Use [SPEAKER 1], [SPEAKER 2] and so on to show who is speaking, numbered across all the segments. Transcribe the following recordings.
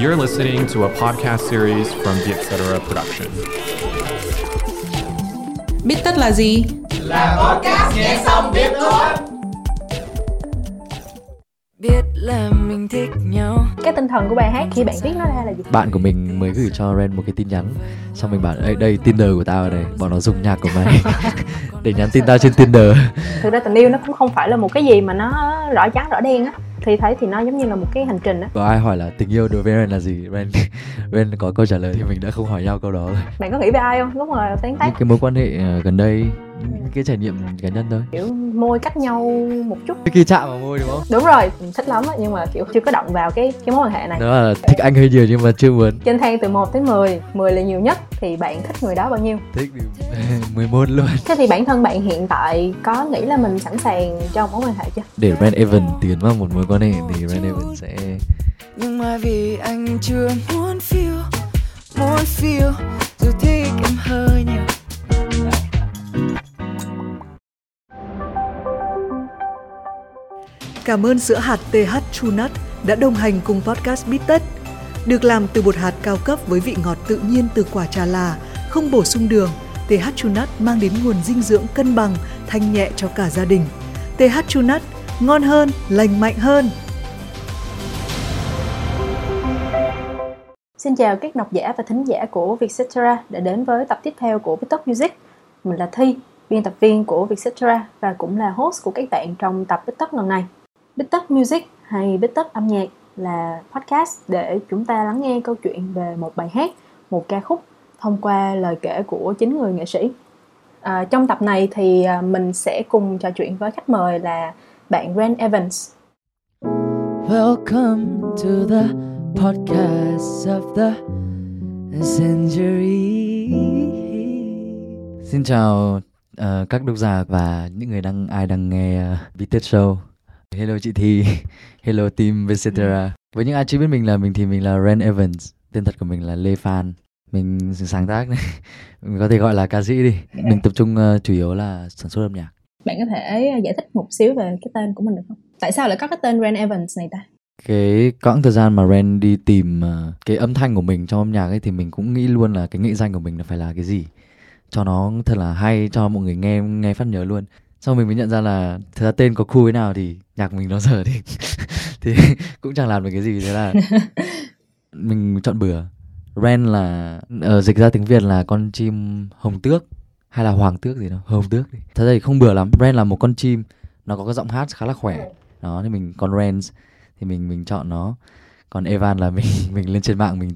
[SPEAKER 1] You're listening to a podcast series from the Etc. Production.
[SPEAKER 2] Biết tất là gì?
[SPEAKER 3] Là podcast nghe xong biết thôi.
[SPEAKER 4] biết là mình thích nhau
[SPEAKER 5] cái tinh thần của bài hát khi bạn viết nó ra là gì
[SPEAKER 6] bạn của mình mới gửi cho Ren một cái tin nhắn xong mình bảo đây đây Tinder của tao ở đây bọn nó dùng nhạc của mày để nhắn tin tao trên Tinder
[SPEAKER 5] thực ra tình yêu nó cũng không phải là một cái gì mà nó rõ trắng rõ đen á thì thấy thì nó giống như là một cái hành trình á.
[SPEAKER 6] Có ai hỏi là tình yêu đối với Ren là gì? Ren Ren có câu trả lời thì mình đã không hỏi nhau câu đó rồi.
[SPEAKER 5] Bạn có nghĩ về ai không? Lúc mà tán tác.
[SPEAKER 6] Những cái mối quan hệ ờ, gần đây cái trải nghiệm cá nhân thôi.
[SPEAKER 5] Kiểu môi cách nhau một chút.
[SPEAKER 6] Khi chạm vào môi đúng không?
[SPEAKER 5] Đúng rồi mình thích lắm á nhưng mà kiểu chưa có động vào cái cái mối quan hệ này.
[SPEAKER 6] Đó là thích anh hơi nhiều nhưng mà chưa muốn.
[SPEAKER 5] Trên thang từ 1 tới 10 10 là nhiều nhất. Thì bạn thích người đó bao nhiêu?
[SPEAKER 6] Thích thì 11 luôn.
[SPEAKER 5] Thế thì bản thân bạn hiện tại có nghĩ là mình sẵn sàng cho một mối quan hệ chưa?
[SPEAKER 6] Để Ren Evan tiến vào một mối quan hệ thì Ren Evan sẽ
[SPEAKER 4] nhưng mà vì anh chưa muốn feel muốn feel dù thích em hơi nhiều
[SPEAKER 7] Cảm ơn sữa hạt TH True Nut đã đồng hành cùng podcast Bít Tất. Được làm từ bột hạt cao cấp với vị ngọt tự nhiên từ quả trà là, không bổ sung đường, TH True Nut mang đến nguồn dinh dưỡng cân bằng, thanh nhẹ cho cả gia đình. TH True Nut, ngon hơn, lành mạnh hơn.
[SPEAKER 5] Xin chào các độc giả và thính giả của Vietcetera đã đến với tập tiếp theo của Viettok Music. Mình là Thi, biên tập viên của Vietcetera và cũng là host của các bạn trong tập Viettok lần này. Viettok Music hay Viettok âm nhạc là podcast để chúng ta lắng nghe câu chuyện về một bài hát, một ca khúc thông qua lời kể của chính người nghệ sĩ. À, trong tập này thì à, mình sẽ cùng trò chuyện với khách mời là bạn Ren Evans.
[SPEAKER 4] welcome to the podcast of the century
[SPEAKER 6] Xin chào ờ, các độc giả và những người đang ai đang nghe uh, Vitet Show. Hello chị Thi, hello team Vietcetera. Với những ai chưa biết mình là mình thì mình là Ren Evans, tên thật của mình là Lê Phan. Mình sáng tác này, mình có thể gọi là ca sĩ đi. Mình tập trung ờ, chủ yếu là sản xuất âm nhạc.
[SPEAKER 5] Bạn có thể giải thích một xíu về cái tên của mình được không? Tại sao lại có cái tên Ren Evans này ta?
[SPEAKER 6] Cái quãng thời gian mà Ren đi tìm ờ, cái âm thanh của mình trong âm nhạc ấy thì mình cũng nghĩ luôn là cái nghệ danh của mình là phải là cái gì cho nó thật là hay cho mọi người nghe nghe phát nhớ luôn sau mình mới nhận ra là thật ra tên có cool thế nào thì nhạc mình nó dở thì thì cũng chẳng làm được cái gì thế là mình chọn bừa Ren là ở dịch ra tiếng Việt là con chim hồng tước hay là hoàng tước gì đó hồng tước đi. thật ra thì không bừa lắm. Ren là một con chim nó có cái giọng hát khá là khỏe. Đó thì mình con Ren thì mình mình chọn nó. Còn Evan là mình mình lên trên mạng mình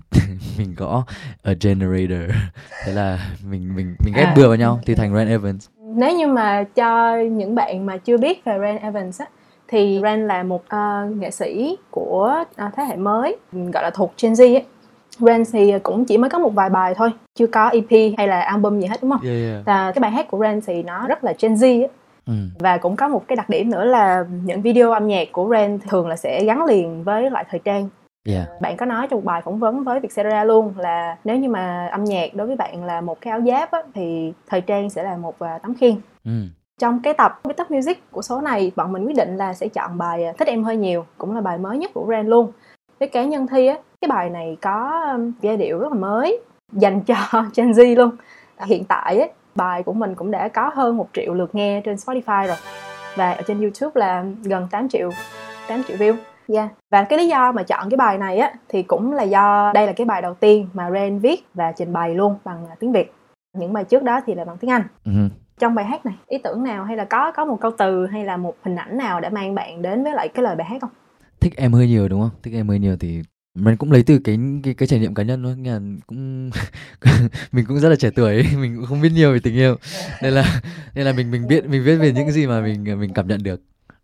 [SPEAKER 6] mình gõ a generator. Thế là mình mình mình ghép
[SPEAKER 5] À.
[SPEAKER 6] bừa vào nhau thì thành Ren Evans
[SPEAKER 5] Nếu như mà cho những bạn mà chưa biết về Ren Evans á, thì Ren là một ờ, nghệ sĩ của ờ, thế hệ mới gọi là thuộc Gen Z ấy. Ren thì cũng chỉ mới có một vài bài thôi, chưa có EP hay là album gì hết đúng không?
[SPEAKER 6] yeah, yeah.
[SPEAKER 5] Và cái bài hát của Ren thì nó rất là Gen Z ấy.
[SPEAKER 6] Ừ.
[SPEAKER 5] và cũng có một cái đặc điểm nữa là những video âm nhạc của Ren thường là sẽ gắn liền với lại thời trang
[SPEAKER 6] yeah.
[SPEAKER 5] bạn có nói trong một bài phỏng vấn với Vietcetera luôn là nếu như mà âm nhạc đối với bạn là một cái áo giáp á, thì thời trang sẽ là một à, tấm khiên.
[SPEAKER 6] Ừ.
[SPEAKER 5] trong cái tập Viết Top Music của số này bọn mình quyết định là sẽ chọn bài à, Thích Em Hơi Nhiều cũng là bài mới nhất của Ren luôn. Với cá nhân Thi á cái bài này có giai điệu rất là mới dành cho Gen Z luôn. Hiện tại á bài của mình cũng đã có hơn một triệu lượt nghe trên Spotify rồi. Và ở trên YouTube là gần 8 triệu 8 triệu view Yeah. Và cái lý do mà chọn cái bài này á thì cũng là do đây là cái bài đầu tiên mà Ren viết và trình bày luôn bằng à, tiếng Việt. Những bài trước đó thì là bằng tiếng Anh.
[SPEAKER 6] Ừ.
[SPEAKER 5] Trong bài hát này, ý tưởng nào hay là có có một câu từ hay là một hình ảnh nào để mang bạn đến với lại cái lời bài hát không?
[SPEAKER 6] thích em hơi nhiều đúng không thích em hơi nhiều thì mình cũng lấy từ cái cái, cái trải nghiệm cá nhân thôi nghĩa là cũng mình cũng rất là trẻ tuổi mình cũng không biết nhiều về tình yêu nên là nên là mình mình biết mình biết về những cái gì mà mình mình cảm nhận được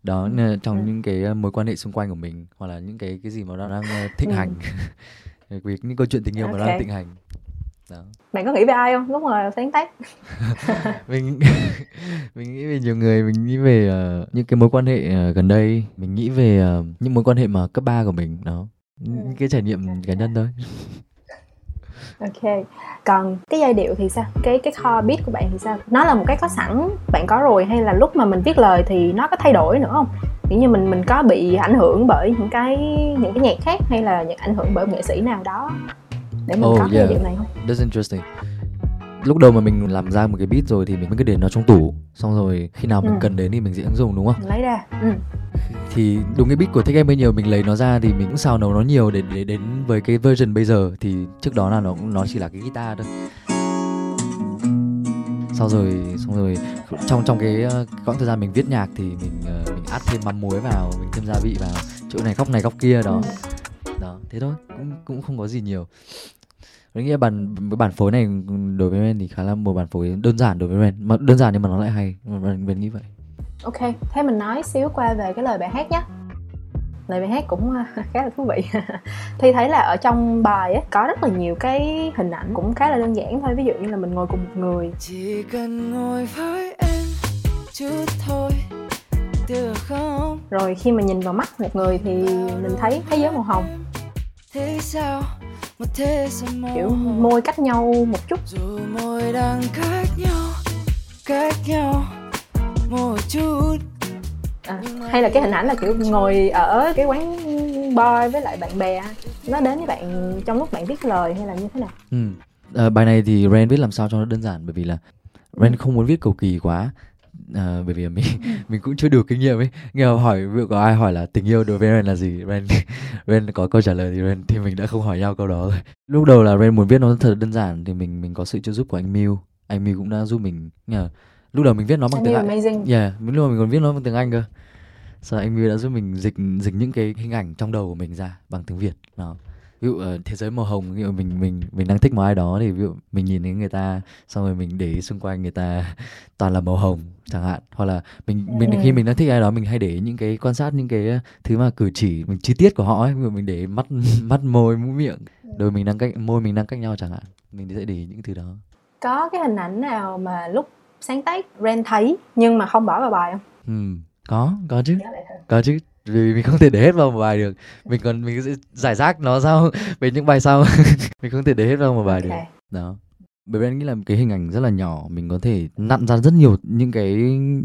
[SPEAKER 6] đó nên là trong những cái mối quan hệ xung quanh của mình hoặc là những cái cái gì mà nó đang ờ, thịnh
[SPEAKER 5] Ừ.
[SPEAKER 6] hành. Về những câu chuyện tình yêu mà nó
[SPEAKER 5] Ok.
[SPEAKER 6] đang thịnh hành. Đó.
[SPEAKER 5] Bạn có nghĩ về ai không? Lúc mà sáng tác?
[SPEAKER 6] mình mình nghĩ về nhiều người. Mình nghĩ về ờ, những cái mối quan hệ ờ, gần đây. Mình nghĩ về ờ, những mối quan hệ mà cấp 3 của mình. Đó. Những cái trải nghiệm cá nhân thôi
[SPEAKER 5] ok. Còn cái giai điệu thì sao? Cái cái core beat của bạn thì sao? Nó là một cái có sẵn bạn có rồi hay là lúc mà mình viết lời thì nó có thay đổi nữa không? Kiểu như mình mình có bị ảnh hưởng bởi những cái những cái nhạc khác hay là những ảnh hưởng bởi nghệ sĩ nào đó? Để mình
[SPEAKER 6] Oh,
[SPEAKER 5] có cái
[SPEAKER 6] yeah.
[SPEAKER 5] giai điệu này không?
[SPEAKER 6] That's interesting. Lúc đầu mà mình làm ra một cái beat rồi thì mình cứ để nó trong tủ. Xong rồi khi nào mình
[SPEAKER 5] Ừ.
[SPEAKER 6] cần đến thì mình sẽ ứng dụng đúng không?
[SPEAKER 5] lấy ra. Ừ.
[SPEAKER 6] Thì đúng cái beat của Thích Em Bây Nhiều mình lấy nó ra thì mình cũng xào nấu nó nhiều để, để đến với cái version bây giờ. Thì trước đó là nó nó chỉ là cái guitar thôi. Sau rồi xong rồi trong trong cái ờ, quãng thời gian mình viết nhạc thì mình ờ, mình áp thêm mắm muối vào mình thêm gia vị vào. Chỗ này góc này góc kia đó. Đó thế thôi. Cũng cũng không có gì nhiều Tôi nghĩ là bản cái bản phối này đối với Ren thì khá là một bản phối đơn giản đối với Ren. Mà đơn giản nhưng mà nó lại hay Ren, Ren nghĩ vậy.
[SPEAKER 5] Ok thế mình nói xíu qua về cái lời bài hát nhé lời bài hát cũng uh, khá là thú vị. Thì thấy là ở trong bài á có rất là nhiều cái hình ảnh cũng khá là đơn giản thôi. Ví dụ như là mình ngồi cùng một người.
[SPEAKER 4] Chỉ cần ngồi với em chút thôi Được không?
[SPEAKER 5] rồi khi mà nhìn vào mắt một người thì mình thấy thế giới màu hồng.
[SPEAKER 4] Thế sao?
[SPEAKER 5] Kiểu môi cách nhau một chút.
[SPEAKER 4] Dù môi đang cách nhau Cách nhau Một chút.
[SPEAKER 5] À, hay là cái hình ảnh là kiểu ngồi ở cái quán bar với lại bạn bè nó đến với bạn trong lúc bạn viết lời hay là như thế nào?
[SPEAKER 6] Ừ. Ờ, bài này thì Ren viết làm sao cho nó đơn giản? Bởi vì là Ren không muốn viết cầu kỳ quá Ờ, bởi vì mình mình cũng chưa đủ kinh nghiệm ấy. Nghe hỏi ví dụ có ai hỏi là tình yêu đối với Ren là gì? Ren Ren có câu trả lời thì Ren thì mình đã không hỏi nhau câu đó rồi. Lúc đầu là Ren muốn viết nó thật đơn giản thì mình mình có sự trợ giúp của anh Miu. Anh Miu cũng đã giúp mình nhờ. Lúc đầu mình viết nó bằng
[SPEAKER 5] Anh
[SPEAKER 6] tiếng Anh.
[SPEAKER 5] amazing.
[SPEAKER 6] Yeah, lúc đầu mình còn viết nó bằng tiếng Anh cơ. Sau anh Miu đã giúp mình dịch dịch những cái hình ảnh trong đầu của mình ra bằng tiếng Việt. Đó. Ví dụ ờ, thế giới màu hồng, ví dụ mình mình mình đang thích một ai đó thì ví dụ mình nhìn thấy người ta xong rồi mình để ý xung quanh người ta toàn là màu hồng chẳng hạn hoặc là mình mình
[SPEAKER 5] Ừ.
[SPEAKER 6] khi mình đang thích ai đó mình hay để ý những cái quan sát những cái ờ, thứ mà cử chỉ mình chi tiết của họ ấy, ví dụ mình để mắt mắt môi mũi miệng, rồi mình đang cách môi mình đang cách nhau chẳng hạn. Mình sẽ để ý những thứ đó.
[SPEAKER 5] có cái hình ảnh nào mà lúc sáng tác Ren thấy nhưng mà không bỏ vào bài không
[SPEAKER 6] Ừ, có, có chứ. Có chứ vì mình không thể để hết vào một bài được. Mình còn mình sẽ giải rác nó sau về những bài sau. Mình không thể để hết vào một bài được.
[SPEAKER 5] Ok.
[SPEAKER 6] đó. Bởi vì anh nghĩ là cái hình ảnh rất là nhỏ mình có thể nặn ra rất nhiều những cái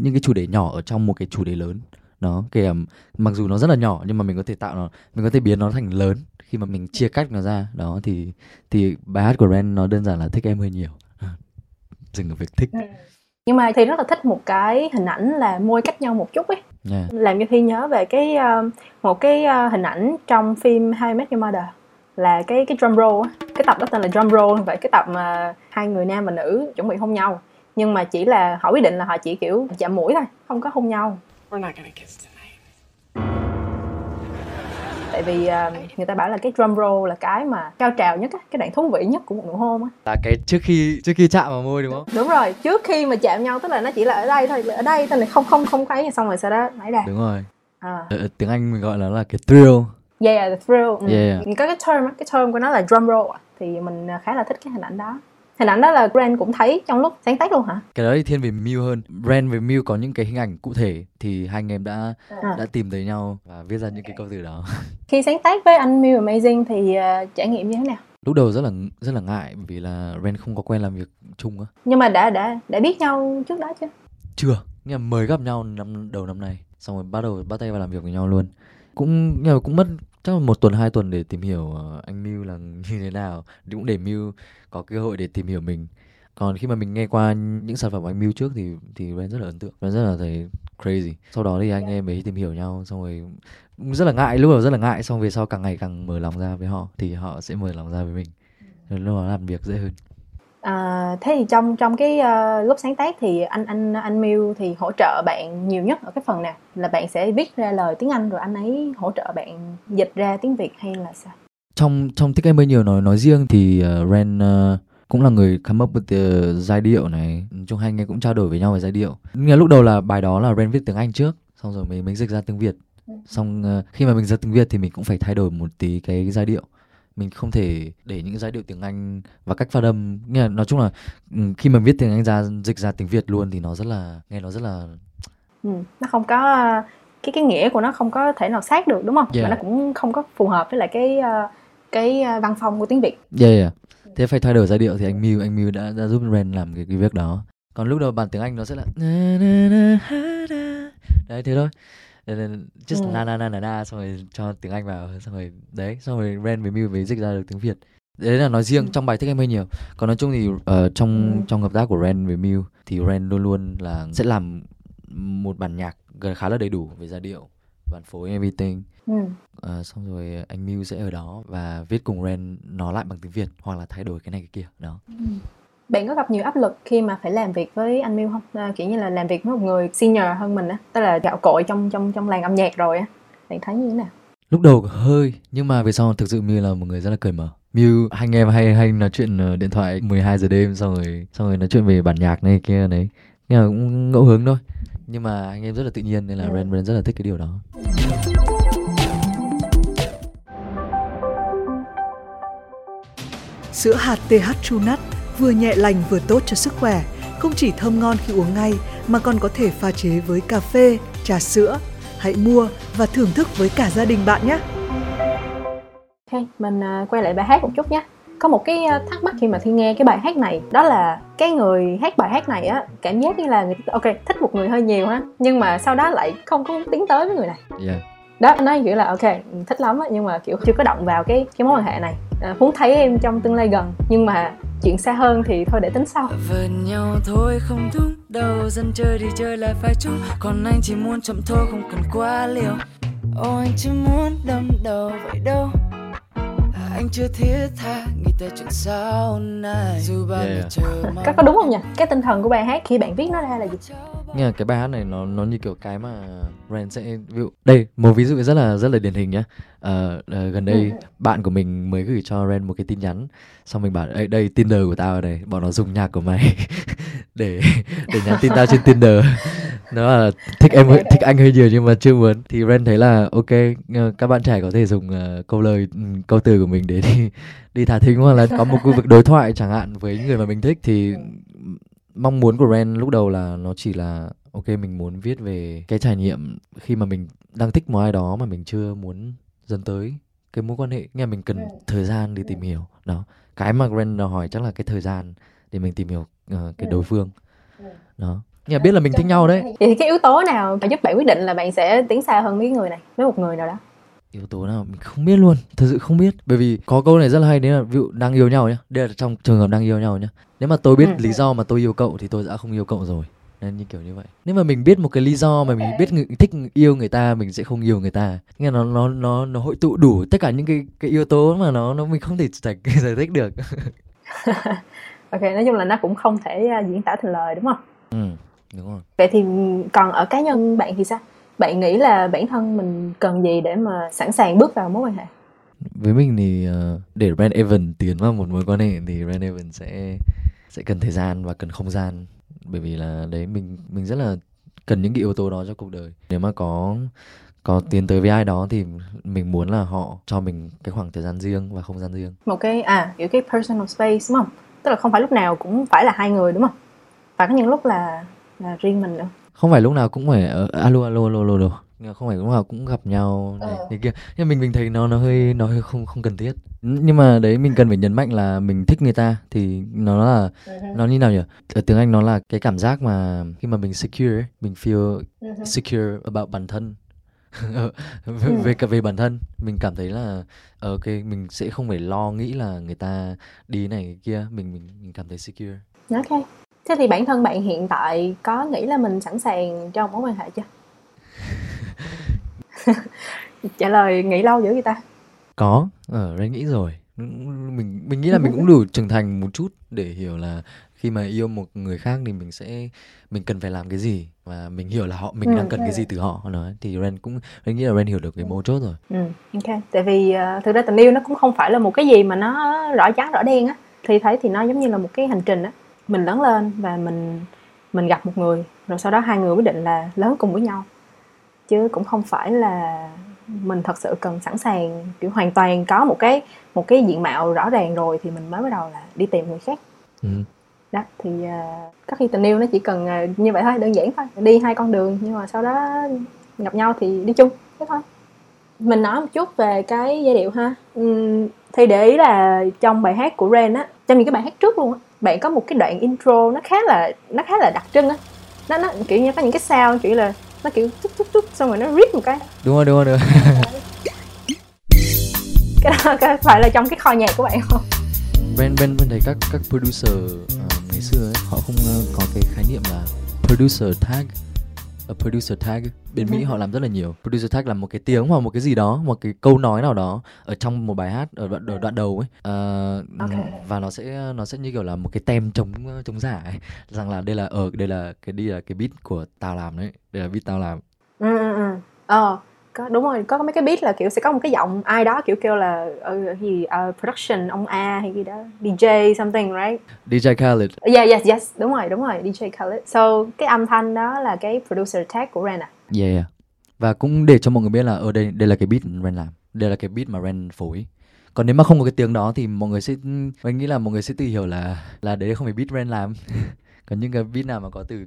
[SPEAKER 6] những cái chủ đề nhỏ ở trong một cái chủ đề lớn. Đó kể mặc dù nó rất là nhỏ nhưng mà mình có thể tạo nó mình có thể biến nó thành lớn khi mà mình chia cách nó ra. Đó thì thì bài hát của Ren nó đơn giản là thích em hơi nhiều dừng ở việc thích.
[SPEAKER 5] Nhưng mà thì rất là thích một cái hình ảnh là môi cách nhau một chút ấy
[SPEAKER 6] nha
[SPEAKER 5] làm cho thi nhớ về cái ờ, một cái ờ, hình ảnh trong phim How I Met Your Mother là cái cái drum roll á. Cái tập đó tên là drum roll vậy cái tập mà hai người nam và nữ chuẩn bị hôn nhau. Nhưng mà chỉ là họ quyết định là họ chỉ kiểu chạm mũi thôi không có hôn nhau.
[SPEAKER 3] We're not gonna kiss.
[SPEAKER 5] Tại vì ờ, người ta bảo là cái drum roll là cái mà cao trào nhất á, cái đoạn thú vị nhất của một nụ hôn á
[SPEAKER 6] là cái trước khi trước khi chạm vào môi đúng không
[SPEAKER 5] đúng rồi trước khi mà chạm nhau tức là nó chỉ là ở đây thôi ở đây thôi là không không không thấy xong rồi sau đó lấy ra
[SPEAKER 6] đúng rồi
[SPEAKER 5] à.
[SPEAKER 6] Ở, ở tiếng Anh mình gọi là nó là cái thrill
[SPEAKER 5] yeah the thrill ừ.
[SPEAKER 6] Yeah.
[SPEAKER 5] có cái term cái term của nó là drum roll à. thì mình à, khá là thích cái hình ảnh đó hình ảnh đó là Grant cũng thấy trong lúc sáng tác luôn hả?
[SPEAKER 6] Cái đó thì thiên về Mew hơn. Ren với Mew có những cái hình ảnh cụ thể thì hai anh em đã
[SPEAKER 5] À.
[SPEAKER 6] đã tìm thấy nhau và viết ra những cái câu từ đó.
[SPEAKER 5] Khi sáng tác với anh Mew Amazing thì à, trải nghiệm như thế nào?
[SPEAKER 6] Lúc đầu rất là rất là ngại vì là Ren không có quen làm việc chung á.
[SPEAKER 5] Nhưng mà đã đã đã biết nhau trước đó chưa?
[SPEAKER 6] Chưa. Nhưng mà mới gặp nhau năm đầu năm nay. Xong rồi bắt đầu bắt tay vào làm việc với nhau luôn. Cũng mà cũng mất chắc là một tuần, hai tuần để tìm hiểu ờ, anh Mew là như thế nào. Cũng để Mew có cơ hội để tìm hiểu mình. Còn khi mà mình nghe qua những sản phẩm của anh Mew trước thì thì Ren rất là ấn tượng. Ren rất là thấy crazy. Sau đó thì anh em mới tìm hiểu nhau, xong rồi rất là ngại, lúc đầu rất là ngại, xong về sau càng ngày càng mở lòng ra với họ thì họ sẽ mở lòng ra với mình. Lúc đó làm việc dễ hơn
[SPEAKER 5] à, thế thì trong trong cái à, lúc sáng tác thì anh anh anh Mew thì hỗ trợ bạn nhiều nhất ở cái phần nào? Là bạn sẽ viết ra lời tiếng Anh rồi anh ấy hỗ trợ bạn dịch ra tiếng Việt hay là sao?
[SPEAKER 6] Trong trong thích em bấy nhiều nói nói riêng thì uh, Ren uh, cũng là người come up with the giai điệu này. Chung hai anh em cũng trao đổi với nhau về giai điệu. Nhưng lúc đầu là bài đó là Ren viết tiếng Anh trước xong rồi mới mới dịch ra tiếng Việt. Xong uh, khi mà mình ra tiếng Việt thì mình cũng phải thay đổi một tí cái giai điệu mình không thể để những giai điệu tiếng Anh và cách phát âm là nói chung là ừ, khi mà viết tiếng Anh ra dịch ra tiếng Việt luôn thì nó rất là nghe nó rất là
[SPEAKER 5] ừ, nó không có cái cái nghĩa của nó không có thể nào sát được đúng không?
[SPEAKER 6] Yeah.
[SPEAKER 5] và nó cũng không có phù hợp với lại cái à, cái à, văn phong của tiếng Việt.
[SPEAKER 6] Yeah, yeah. thế phải thay đổi giai điệu thì anh Miu anh Miu đã đã giúp Ren làm cái, cái việc đó. Còn lúc đầu bản tiếng Anh nó sẽ là đấy thế thôi Nên- just
[SPEAKER 5] Ừ.
[SPEAKER 6] na na na na na xong rồi cho tiếng Anh vào xong rồi đấy xong rồi Ren với Miu mới dịch ra được tiếng Việt đấy là nói riêng
[SPEAKER 5] Ừ.
[SPEAKER 6] trong bài thích em hơi nhiều còn nói chung thì ờ, trong
[SPEAKER 5] Ừ.
[SPEAKER 6] trong hợp tác của Ren với Miu thì Ren luôn luôn là sẽ làm một bản nhạc gần khá là đầy đủ về giai điệu bản phối everything
[SPEAKER 5] ừ.
[SPEAKER 6] Ờ, xong rồi anh Miu sẽ ở đó và viết cùng Ren nó lại bằng tiếng Việt hoặc là thay đổi cái này cái kia đó
[SPEAKER 5] bạn có gặp nhiều áp lực khi mà phải làm việc với anh Miu không? À, kiểu như là làm việc với một người senior hơn mình á tức là gạo cội trong trong trong làng âm nhạc rồi á. Bạn thấy như thế nào?
[SPEAKER 6] Lúc đầu hơi nhưng mà về sau thực sự Miu là một người rất là cởi mở. Miu hay nghe và hay hay nói chuyện ờ, điện thoại 12 giờ đêm xong rồi xong rồi nói chuyện về bản nhạc này kia đấy nhưng mà cũng ngẫu hứng thôi. Nhưng mà anh em rất là tự nhiên nên là
[SPEAKER 5] Ừ.
[SPEAKER 6] Ren Ren rất là thích cái điều đó.
[SPEAKER 7] Sữa hạt TH True Nut vừa nhẹ lành vừa tốt cho sức khỏe, không chỉ thơm ngon khi uống ngay mà còn có thể pha chế với cà phê, trà sữa. Hãy mua và thưởng thức với cả gia đình bạn nhé.
[SPEAKER 5] Ok, mình à, quay lại bài hát một chút nhé. Có một cái à, thắc mắc khi mà Thi nghe cái bài hát này Đó là cái người hát bài hát này á Cảm giác như là người ok thích một người hơi nhiều ha Nhưng mà sau đó lại không có tiến tới với người này
[SPEAKER 6] yeah.
[SPEAKER 5] Đó, nói kiểu là ok, thích lắm á Nhưng mà kiểu chưa có động vào cái cái mối quan hệ này à, Muốn thấy em trong tương lai gần Nhưng mà chuyện xa hơn thì thôi để tính sau.
[SPEAKER 4] Vần nhau thôi không đúng đâu Dân chơi thì chơi lại phải chung. Còn anh chỉ muốn chậm thôi không cần quá liều. Ô anh chỉ muốn đâm đầu vậy đâu? Anh chưa thiết tha nghĩ tới chuyện sau này. Dù bao
[SPEAKER 6] Yeah,
[SPEAKER 4] chờ mong
[SPEAKER 5] có đúng không nhỉ? Cái tinh thần của bài hát khi bạn viết nó ra là gì?
[SPEAKER 6] Nhưng mà cái bài hát này nó nó như kiểu cái mà Ren sẽ ví dụ đây một ví dụ rất là rất là điển hình nhá. Ờ, ờ, gần đây bạn của mình mới gửi cho Ren một cái tin nhắn xong mình bảo đây đây Tinder của tao đây bọn nó dùng nhạc của mày để để nhắn tin tao trên Tinder. Nó là thích em thích anh hơi nhiều nhưng mà chưa muốn. Thì Ren thấy là ok ờ, các bạn trẻ có thể dùng ờ, câu lời ừ, câu từ của mình để đi đi thả thính hoặc là có một khu vực đối thoại chẳng hạn với người mà mình thích. Thì mong muốn của Ren lúc đầu là nó chỉ là ok mình muốn viết về cái trải nghiệm khi mà mình đang thích một ai đó mà mình chưa muốn dần tới cái mối quan hệ. Nghe mình cần thời gian để tìm hiểu đó. Cái mà Ren hỏi chắc là cái thời gian để mình tìm hiểu ờ, cái đối phương đó. Nhưng mà biết là mình thích nhau đấy.
[SPEAKER 5] Vậy thì cái yếu tố nào mà giúp bạn quyết định là bạn sẽ tiến xa hơn với người này Với một người nào đó?
[SPEAKER 6] Yếu tố nào mình không biết luôn thật sự không biết. Bởi vì có câu này rất là hay đấy là ví dụ đang yêu nhau nhá. Đây là trong trường hợp đang yêu nhau nhá nếu mà tôi biết
[SPEAKER 5] Ừ.
[SPEAKER 6] lý do mà tôi yêu cậu thì tôi đã không yêu cậu rồi nên như kiểu như vậy nếu mà mình biết một cái lý do mà mình biết người, thích yêu người ta mình sẽ không yêu người ta nghe nó nó nó nó hội tụ đủ tất cả những cái cái yếu tố mà nó nó mình không thể giải, giải thích được
[SPEAKER 5] Ok, nói chung là nó cũng không thể à, diễn tả thành lời đúng không?
[SPEAKER 6] ừ đúng rồi
[SPEAKER 5] Vậy thì còn ở cá nhân bạn thì sao? Bạn nghĩ là bản thân mình cần gì để mà sẵn sàng bước vào mối quan hệ?
[SPEAKER 6] Với mình thì ờ, để Ren Evan tiến vào một mối quan hệ thì Ren Evan sẽ sẽ cần thời gian và cần không gian bởi vì là đấy mình mình rất là cần những cái yếu tố đó cho cuộc đời nếu mà có có tiến tới với ai đó thì mình muốn là họ cho mình cái khoảng thời gian riêng và không gian riêng
[SPEAKER 5] Một cái à kiểu cái personal space đúng không? Tức là không phải lúc nào cũng phải là hai người đúng không? Và có những lúc là là riêng mình nữa.
[SPEAKER 6] không phải lúc nào cũng phải ờ, alo alo alo alo alo không phải lúc nào cũng gặp nhau này
[SPEAKER 5] Ờ.
[SPEAKER 6] này kia. Nhưng mình mình thấy nó nó hơi nó hơi không không cần thiết. Nhưng mà đấy mình cần phải nhấn mạnh là mình thích người ta thì nó là nó như nào nhỉ? Ở tiếng anh nó là cái cảm giác mà khi mà mình secure ấy, mình feel secure about bản thân. Ờ, về, về cả về bản thân mình cảm thấy là ờ, ok mình sẽ không phải lo nghĩ là người ta đi này cái kia. Mình mình mình cảm thấy secure.
[SPEAKER 5] Ok. Thế thì bản thân bạn hiện tại có nghĩ là mình sẵn sàng cho mối quan hệ chưa? Trả lời nghĩ lâu dữ vậy ta?
[SPEAKER 6] có ở đây nghĩ rồi mình mình nghĩ là mình cũng đủ trưởng thành một chút để hiểu là khi mà yêu một người khác thì mình sẽ mình cần phải làm cái gì và mình hiểu là họ mình
[SPEAKER 5] Ừ.
[SPEAKER 6] đang cần cái gì từ họ nói thì Ren cũng Ren nghĩ là Ren hiểu được cái mấu chốt rồi
[SPEAKER 5] Ừ, ok. Tại vì ờ, thực ra tình yêu nó cũng không phải là một cái gì mà nó rõ trắng rõ đen á. Thì thấy thì nó giống như là một cái hành trình á. Mình lớn lên và mình mình gặp một người, rồi sau đó hai người quyết định là lớn cùng với nhau. Chứ cũng không phải là mình thật sự cần sẵn sàng kiểu hoàn toàn có một cái một cái diện mạo rõ ràng rồi thì mình mới bắt đầu là đi tìm người khác.
[SPEAKER 6] ừ.
[SPEAKER 5] Đó thì ờ, có khi tình yêu nó chỉ cần ờ, như vậy thôi, đơn giản thôi. Đi hai con đường nhưng mà sau đó gặp nhau thì đi chung thế thôi mình nói một chút về cái giai điệu ha Ừm, thì để ý là trong bài hát của Ren á trong những cái bài hát trước luôn á bạn có một cái đoạn intro nó khá là nó khá là đặc trưng á nó nó kiểu như có những cái sound kiểu là nó kiểu chút chút chút xong rồi nó rip một cái.
[SPEAKER 6] Đúng rồi đúng rồi đúng rồi.
[SPEAKER 5] Cái đó có phải là trong cái kho nhạc của bạn không?
[SPEAKER 6] Bên bên bên thấy các các producer uh, ngày xưa ấy, họ không uh, có cái khái niệm là producer tag a producer tag. Bên Mỹ họ làm rất là nhiều. Producer tag là một cái tiếng hoặc một cái gì đó một cái câu nói nào đó ở trong một bài hát ở đoạn ở đoạn đầu ấy. Ờ,
[SPEAKER 5] Ok.
[SPEAKER 6] và nó sẽ nó sẽ như kiểu là một cái tem chống chống giả ấy. Rằng là đây là ở đây là cái đi là cái beat của tao làm đấy. Đây là beat tao làm.
[SPEAKER 5] Ừ ừ ừ. Ờ có đúng rồi có mấy cái beat là kiểu sẽ có một cái giọng ai đó kiểu kêu là ừ, gì ờ, production ông A hay gì đó DJ something right
[SPEAKER 6] DJ Khaled
[SPEAKER 5] yeah yes yes đúng rồi đúng rồi DJ Khaled so cái âm thanh đó là cái producer tag của Ren à
[SPEAKER 6] Yeah, yeah. Và cũng để cho mọi người biết là ở đây đây là cái beat Ren làm, đây là cái beat mà Ren phối. Còn nếu mà không có cái tiếng đó thì mọi người sẽ mình nghĩ là mọi người sẽ tự hiểu là là đấy không phải beat Ren làm. Còn những cái beat nào mà có từ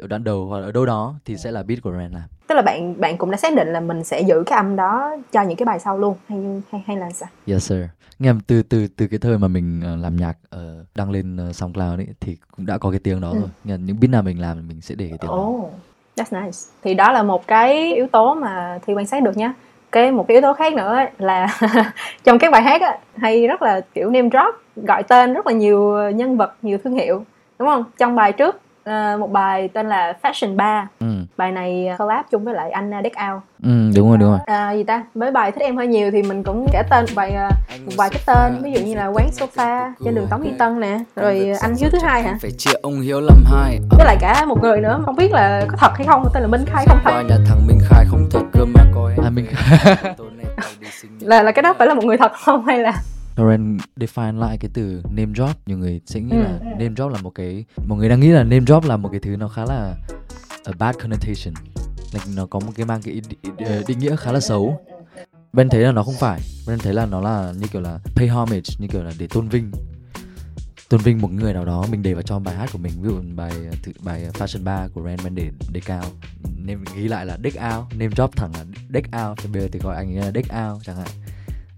[SPEAKER 6] ở đoạn đầu hoặc ở đâu đó thì sẽ là beat của Ren làm.
[SPEAKER 5] tức là bạn bạn cũng đã xác định là mình sẽ giữ cái âm đó cho những cái bài sau luôn hay hay hay là sao
[SPEAKER 6] Yes sir. Nghe từ từ từ cái thời mà mình ờ, làm nhạc ờ, đăng lên uh, SoundCloud ấy thì cũng đã có cái tiếng đó
[SPEAKER 5] Ừ.
[SPEAKER 6] rồi. Nghe những beat nào mình làm mình sẽ để cái tiếng đó.
[SPEAKER 5] Oh, that's nice. Thì đó là một cái yếu tố mà Thi quan sát được nhé. Cái một cái yếu tố khác nữa ấy là trong các bài hát á, hay rất là kiểu name drop, gọi tên rất là nhiều nhân vật, nhiều thương hiệu, đúng không? Trong bài trước ờ, một bài tên là Fashion Bar.
[SPEAKER 6] Ừ.
[SPEAKER 5] Bài này collab chung với lại anh Deck Out.
[SPEAKER 6] Ừ, đúng rồi đúng rồi.
[SPEAKER 5] À, gì ta? Với bài thích em hơi nhiều thì mình cũng kể tên một bài ờ, một vài cái tên, ví dụ như là quán sofa trên đường Tống Duy Tân nè, rồi anh Hiếu thứ hai hả?
[SPEAKER 2] phải chia ông hiếu làm hai
[SPEAKER 5] Với lại cả một người nữa không biết là có thật hay không, tên là Minh Khai không thật.
[SPEAKER 2] nhà thằng mình khai không thật cơ mà coi
[SPEAKER 6] À, mình
[SPEAKER 5] là là cái đó phải là một người thật không hay là
[SPEAKER 6] Karen define lại cái từ name drop. Nhiều người sẽ nghĩ
[SPEAKER 5] Ừ.
[SPEAKER 6] là name drop là một cái một người đang nghĩ là name drop là một cái thứ nó khá là a bad connotation. Like nó có một cái mang cái ờ, định nghĩa khá là xấu. Ben thấy là nó không phải. Ben thấy là nó là như kiểu là pay homage như kiểu là để tôn vinh. Tôn vinh một người nào đó mình để vào trong bài hát của mình. Ví dụ bài tự- bài fashion bar của Ren Ben để để cao. Nên ghi lại là deck out name drop thẳng là deck out. Thì bây giờ thì gọi anh ấy là deck out chẳng hạn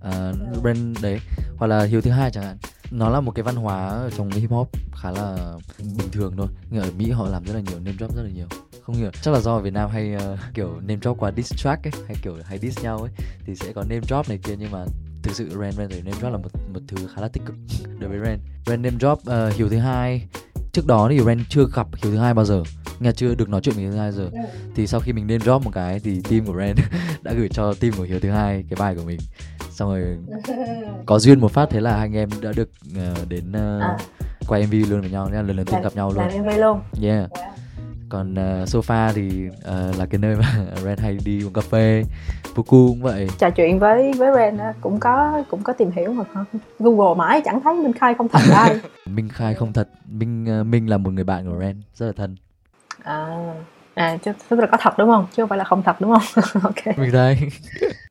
[SPEAKER 6] uh, brand đấy. Hoặc là hiếu thứ hai chẳng hạn. Nó là một cái văn hóa ở trong hip hop khá là bình thường thôi. Nhưng ở mỹ họ làm rất là nhiều name drop rất là nhiều. Không hiểu chắc là do ở việt nam hay uh, kiểu name drop qua diss track ấy hay kiểu hay diss nhau ấy thì sẽ có name drop này kia. Nhưng mà thực sự Ren Ren name drop là một một thứ khá là tích cực đối với Ren Ren name drop ờ, uh, hiểu thứ hai. Trước đó thì Ren chưa gặp hiểu thứ hai bao giờ. Nghe chưa được nói chuyện với thứ hai giờ. Thì sau khi mình name drop một cái thì team của Ren đã gửi cho team của hiểu thứ hai cái bài của mình xong rồi có duyên một phát thế là hai anh em đã được ờ, đến ờ,
[SPEAKER 5] À.
[SPEAKER 6] quay mv luôn với nhau nên lần lần tiên gặp nhau luôn.
[SPEAKER 5] làm MV luôn.
[SPEAKER 6] Yeah. Còn uh, sofa thì ờ, là cái nơi mà Ren hay đi uống cà phê Puku cũng vậy.
[SPEAKER 5] Trò chuyện với với Ren cũng có cũng có tìm hiểu mà không. Google mãi chẳng thấy Minh Khai không thật ai.
[SPEAKER 6] Minh khai không thật. Minh ờ, Minh là một người bạn của Ren rất là thân.
[SPEAKER 5] À à chứ tức là có thật đúng không? Chứ không phải là không thật đúng không? Ok.
[SPEAKER 6] Mình thấy.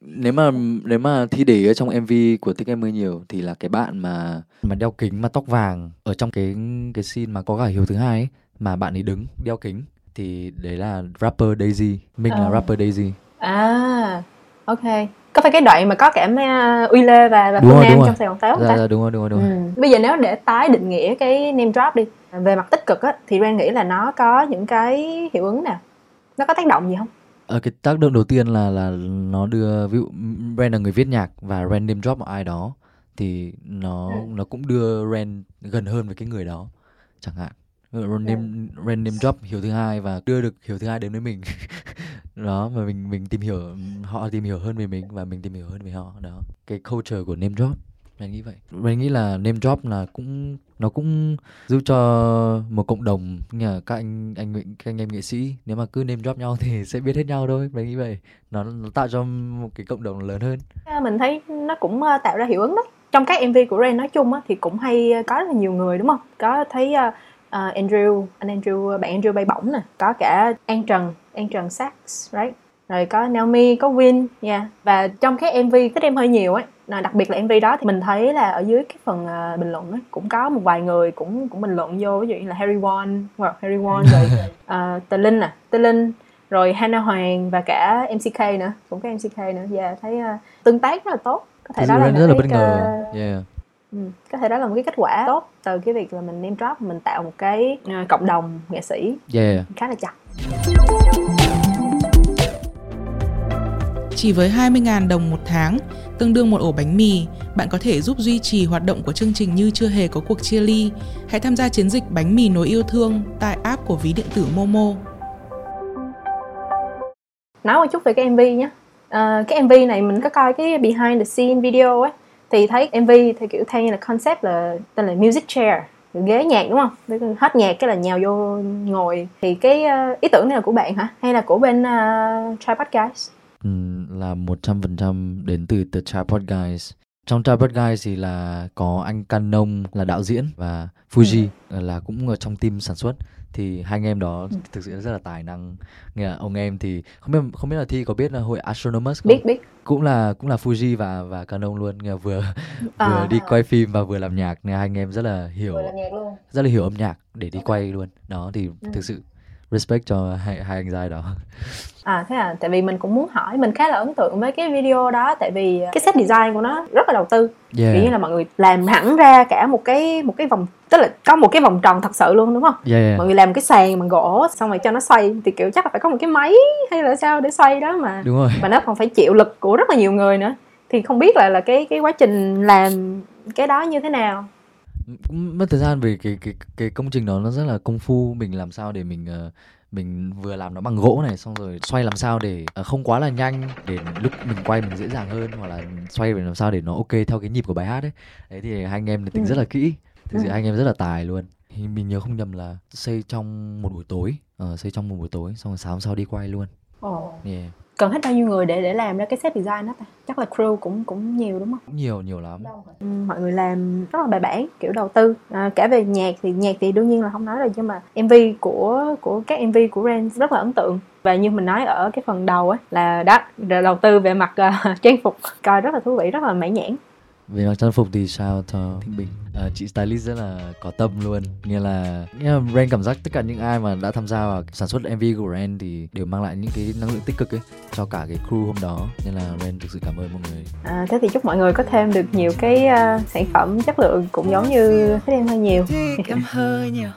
[SPEAKER 6] Nếu mà nếu mà thi để ở trong MV của Thích Em Mưa Nhiều thì là cái bạn mà mà đeo kính mà tóc vàng ở trong cái cái scene mà có cả Hiếu thứ hai ấy, mà bạn ấy đứng đeo kính thì đấy là rapper Daisy. Minh là
[SPEAKER 5] À.
[SPEAKER 6] rapper Daisy.
[SPEAKER 5] À ok. Có phải cái đoạn mà có cả uh, Uy Lê và và
[SPEAKER 6] Đúng
[SPEAKER 5] Phương
[SPEAKER 6] rồi,
[SPEAKER 5] Nam
[SPEAKER 6] đúng rồi.
[SPEAKER 5] trong Sài Gòn Táo không
[SPEAKER 6] dạ,
[SPEAKER 5] ta?
[SPEAKER 6] dạ, đúng rồi đúng rồi đúng rồi.
[SPEAKER 5] Ừ. Bây giờ nếu để tái định nghĩa cái name drop đi về mặt tích cực á thì Ren nghĩ là nó có những cái hiệu ứng nào? Nó có tác động gì không?
[SPEAKER 6] Ờ, cái tác động đầu tiên là là nó đưa ví dụ Ren là người viết nhạc và Ren name drop một ai đó thì nó nó cũng đưa Ren gần hơn với cái người đó chẳng hạn. Dụ Ren name, Ren name drop hiểu thứ hai và đưa được hiểu thứ hai đến với mình. Đó mà mình mình tìm hiểu họ tìm hiểu hơn về mình và mình tìm hiểu hơn về họ đó. Cái culture của name drop Ren nghĩ vậy? Ren nghĩ là name drop là cũng nó cũng giúp cho một cộng đồng như là các anh anh nghệ- các anh em nghệ sĩ nếu mà cứ name drop nhau thì sẽ biết hết nhau thôi Ren nghĩ vậy? Nó nó tạo cho một cái cộng đồng lớn hơn.
[SPEAKER 5] À, mình thấy nó cũng ờ, tạo ra hiệu ứng đấy trong các MV của Ren nói chung á thì cũng hay ờ, có rất là nhiều người đúng không? Có thấy ờ, Andrew anh Andrew bạn Andrew bay bổng nè. Có cả An Trần An Trần Sax right? Rồi có Naomi có Win nha và trong cái MV thích em hơi nhiều ấy đặc biệt là MV đó thì mình thấy là ở dưới cái phần ờ, bình luận ấy, cũng có một vài người cũng cũng bình luận vô ví dụ như là Harry Won hoặc Harry Won rồi uh, Tề Linh à Tề Linh rồi Hannah Hoàng và cả MCK nữa cũng có MCK nữa và thấy ờ, tương tác rất là tốt có thể đó là
[SPEAKER 6] rất là
[SPEAKER 5] cái,
[SPEAKER 6] bất ngờ.
[SPEAKER 5] ờ,
[SPEAKER 6] Yeah.
[SPEAKER 5] Ừ, có thể đó là một cái kết quả tốt từ cái việc là mình name drop mình tạo một cái ờ, cộng đồng nghệ sĩ
[SPEAKER 6] Yeah.
[SPEAKER 5] khá là chặt
[SPEAKER 8] Chỉ với 20.000 đồng một tháng, tương đương một ổ bánh mì, bạn có thể giúp duy trì hoạt động của chương trình như chưa hề có cuộc chia ly. Hãy tham gia chiến dịch bánh mì nối yêu thương tại app của ví điện tử Momo.
[SPEAKER 5] nói một chút về cái MV nhé. À, cái MV này mình có coi cái behind the scene video ấy thì thấy MV theo kiểu theo như là concept là tên là music chair ghế nhạc đúng không? Hết nhạc cái là nhào vô ngồi. Thì cái uh, ý tưởng này là của bạn hả? Hay là của bên uh, Tripod Guys?
[SPEAKER 6] Là 100% đến từ The Tripod Guys. Trong Tripod Guys thì là có anh Canon là đạo diễn và Fuji là cũng ở trong team sản xuất thì hai anh em đó thực sự rất là tài năng. Nghĩa là ông em thì không biết không biết là Thi có biết là hội Astronomers không?
[SPEAKER 5] biết biết
[SPEAKER 6] Cũng là cũng là Fuji và và Canon luôn. Là vừa
[SPEAKER 5] À.
[SPEAKER 6] vừa đi quay phim và vừa làm nhạc nên hai anh em rất là hiểu
[SPEAKER 5] nhạc luôn
[SPEAKER 6] rất là hiểu âm nhạc để đi quay luôn. Đó thì thực sự respect cho hai hai anh giai đó.
[SPEAKER 5] À thế à, tại vì mình cũng muốn hỏi, mình khá là ấn tượng với cái video đó tại vì cái set design của nó rất là đầu tư.
[SPEAKER 6] Yeah.
[SPEAKER 5] Kiểu như là mọi người làm hẳn ra cả một cái một cái vòng tức là có một cái vòng tròn thật sự luôn đúng không?
[SPEAKER 6] Yeah, yeah.
[SPEAKER 5] Mọi người làm một cái sàn bằng gỗ xong rồi cho nó xoay thì kiểu chắc là phải có một cái máy hay là sao để xoay đó mà
[SPEAKER 6] Đúng rồi.
[SPEAKER 5] mà nó còn phải chịu lực của rất là nhiều người nữa. Thì không biết là là cái cái quá trình làm cái đó như thế nào.
[SPEAKER 6] Cũng mất thời gian vì cái cái cái công trình đó nó rất là công phu mình làm sao để mình ờ, mình vừa làm nó bằng gỗ này xong rồi xoay làm sao để ờ, không quá là nhanh để lúc mình quay mình dễ dàng hơn hoặc là xoay làm sao để nó ok theo cái nhịp của bài hát ấy đấy thì hai anh em tính
[SPEAKER 5] Ừ.
[SPEAKER 6] rất là kỹ thực sự
[SPEAKER 5] Ừ.
[SPEAKER 6] hai anh em rất là tài luôn thì mình nhớ không nhầm là xây trong một buổi tối ờ, xây trong một buổi tối xong rồi sáng hôm sau đi quay luôn
[SPEAKER 5] Ồ.
[SPEAKER 6] yeah.
[SPEAKER 5] Cần hết bao nhiêu người để để làm ra cái set design đó ta? Chắc là crew cũng cũng nhiều đúng không?
[SPEAKER 6] nhiều nhiều lắm.
[SPEAKER 5] Ừ, mọi người làm rất là bài bản kiểu đầu tư. À, cả về nhạc thì nhạc thì đương nhiên là không nói rồi nhưng mà mv của của các mv của Ren rất là ấn tượng. Và như mình nói ở cái phần đầu ấy là đó đầu tư về mặt à, trang phục. Coi rất là thú vị rất là mãn nhãn
[SPEAKER 6] về mặt trang phục thì sao cho Thịnh Bình. Ờ, chị stylist rất là có tâm luôn. Nghĩa là nghĩa là Ren cảm giác tất cả những ai mà đã tham gia vào sản xuất MV của Ren thì đều mang lại những cái năng lượng tích cực ấy cho cả cái crew hôm đó. Nên là Ren thực sự cảm ơn mọi người.
[SPEAKER 5] À, thế thì chúc mọi người có thêm được nhiều cái à, sản phẩm chất lượng cũng giống như thế em hơi nhiều.
[SPEAKER 4] Em hơi nhiều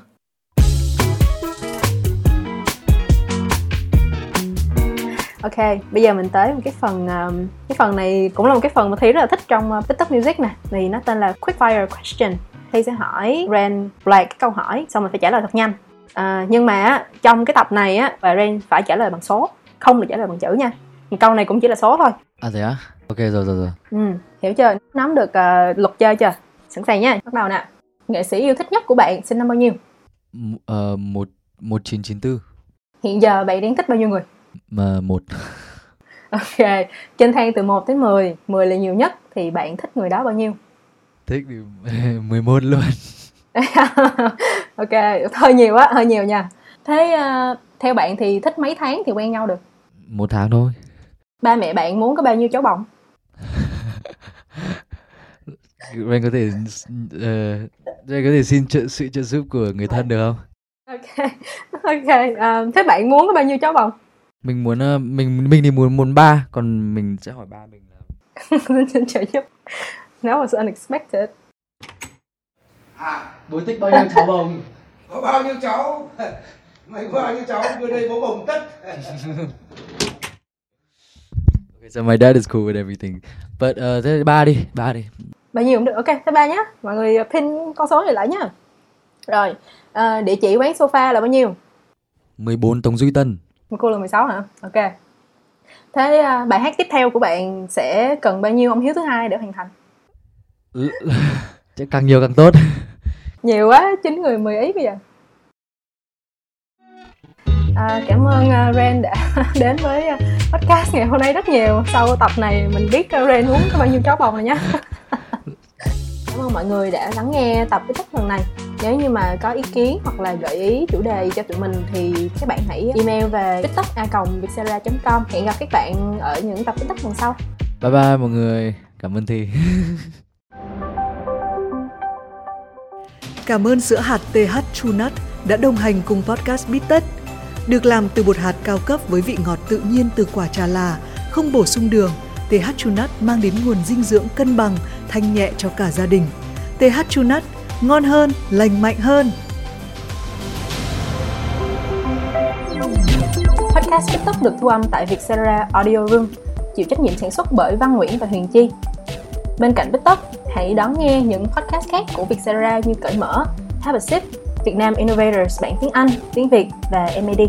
[SPEAKER 5] Ok, bây giờ mình tới một cái phần um, cái phần này cũng là một cái phần mà Thi rất là thích trong uh, TikTok Music nè. Thì nó tên là Quick Fire Question. Thi sẽ hỏi Ren loạt cái câu hỏi xong mình phải trả lời thật nhanh. À, nhưng mà trong cái tập này á và Ren phải trả lời bằng số, không được trả lời bằng chữ nha. Câu này cũng chỉ là số thôi.
[SPEAKER 6] à thế á ok rồi rồi rồi
[SPEAKER 5] Ừ, hiểu chưa? Nắm được uh, luật chơi chưa? Sẵn sàng nha. Bắt đầu nè. Nghệ sĩ yêu thích nhất của bạn sinh năm bao nhiêu?
[SPEAKER 6] M- ờ, một một chín chín tư
[SPEAKER 5] Hiện giờ bạn đang thích bao nhiêu người?
[SPEAKER 6] Mà một.
[SPEAKER 5] Ok, trên thang từ 1 tới 10, 10 là nhiều nhất thì bạn thích người đó bao nhiêu?
[SPEAKER 6] thích thì 11 luôn.
[SPEAKER 5] Ok hơi nhiều á hơi nhiều nha. Thế ờ, theo bạn thì thích mấy tháng thì quen nhau được?
[SPEAKER 6] Một tháng thôi.
[SPEAKER 5] Ba mẹ bạn muốn có bao nhiêu cháu bồng?
[SPEAKER 6] Ren có thể uh, Ren có thể xin trợ, sự trợ giúp của người thân được không?
[SPEAKER 5] Ok ok ờ, thế bạn muốn có bao nhiêu cháu bồng
[SPEAKER 6] mình muốn ờ, mình mình thì muốn muốn ba còn mình sẽ hỏi ba mình là
[SPEAKER 5] trợ giúp that was unexpected
[SPEAKER 3] À,
[SPEAKER 6] bố thích bao nhiêu cháu bồng
[SPEAKER 3] có bao nhiêu cháu? Mày có bao nhiêu cháu? Đưa đây bố bồng tất.
[SPEAKER 6] Okay, so my dad is cool with everything. But uh, thế ba đi, ba đi.
[SPEAKER 5] bao nhiêu cũng được ok thế ba nhé mọi người pin con số này lại nhá rồi ờ, địa chỉ quán sofa là bao nhiêu
[SPEAKER 6] 14 Tống Duy Tân.
[SPEAKER 5] Một cô là 16 hả? Ok. Thế ờ, bài hát tiếp theo của bạn sẽ cần bao nhiêu ông hiếu thứ hai để hoàn thành?
[SPEAKER 6] Chắc càng nhiều càng tốt.
[SPEAKER 5] nhiều quá chín người 10 ý bây giờ. À, cảm ơn uh, Ren đã đến với uh, podcast ngày hôm nay rất nhiều. Sau tập này mình biết uh, Ren muốn có bao nhiêu chó bồng rồi nhé cảm ơn mọi người đã lắng nghe tập TikTok lần này nếu như mà có ý kiến hoặc là gợi ý chủ đề cho tụi mình thì các bạn hãy email về tiktok a com hẹn gặp các bạn ở những tập tiktok lần sau
[SPEAKER 6] Bye bye mọi người. Cảm ơn Thi.
[SPEAKER 7] Cảm ơn sữa hạt TH True Nut đã đồng hành cùng podcast Bít Tất. Được làm từ bột hạt cao cấp với vị ngọt tự nhiên từ quả trà là, không bổ sung đường, TH Chu Nut mang đến nguồn dinh dưỡng cân bằng, thanh nhẹ cho cả gia đình. TH Chu Nut ngon hơn, lành mạnh hơn.
[SPEAKER 5] Podcast TikTok được thu âm tại Vietcetera Audio Room, chịu trách nhiệm sản xuất bởi Văn Nguyễn và Huyền Chi. Bên cạnh TikTok, hãy đón nghe những podcast khác của Vietcetera như Cởi Mở, Have a Sip, Việt Nam Innovators bản tiếng Anh, tiếng Việt và MED.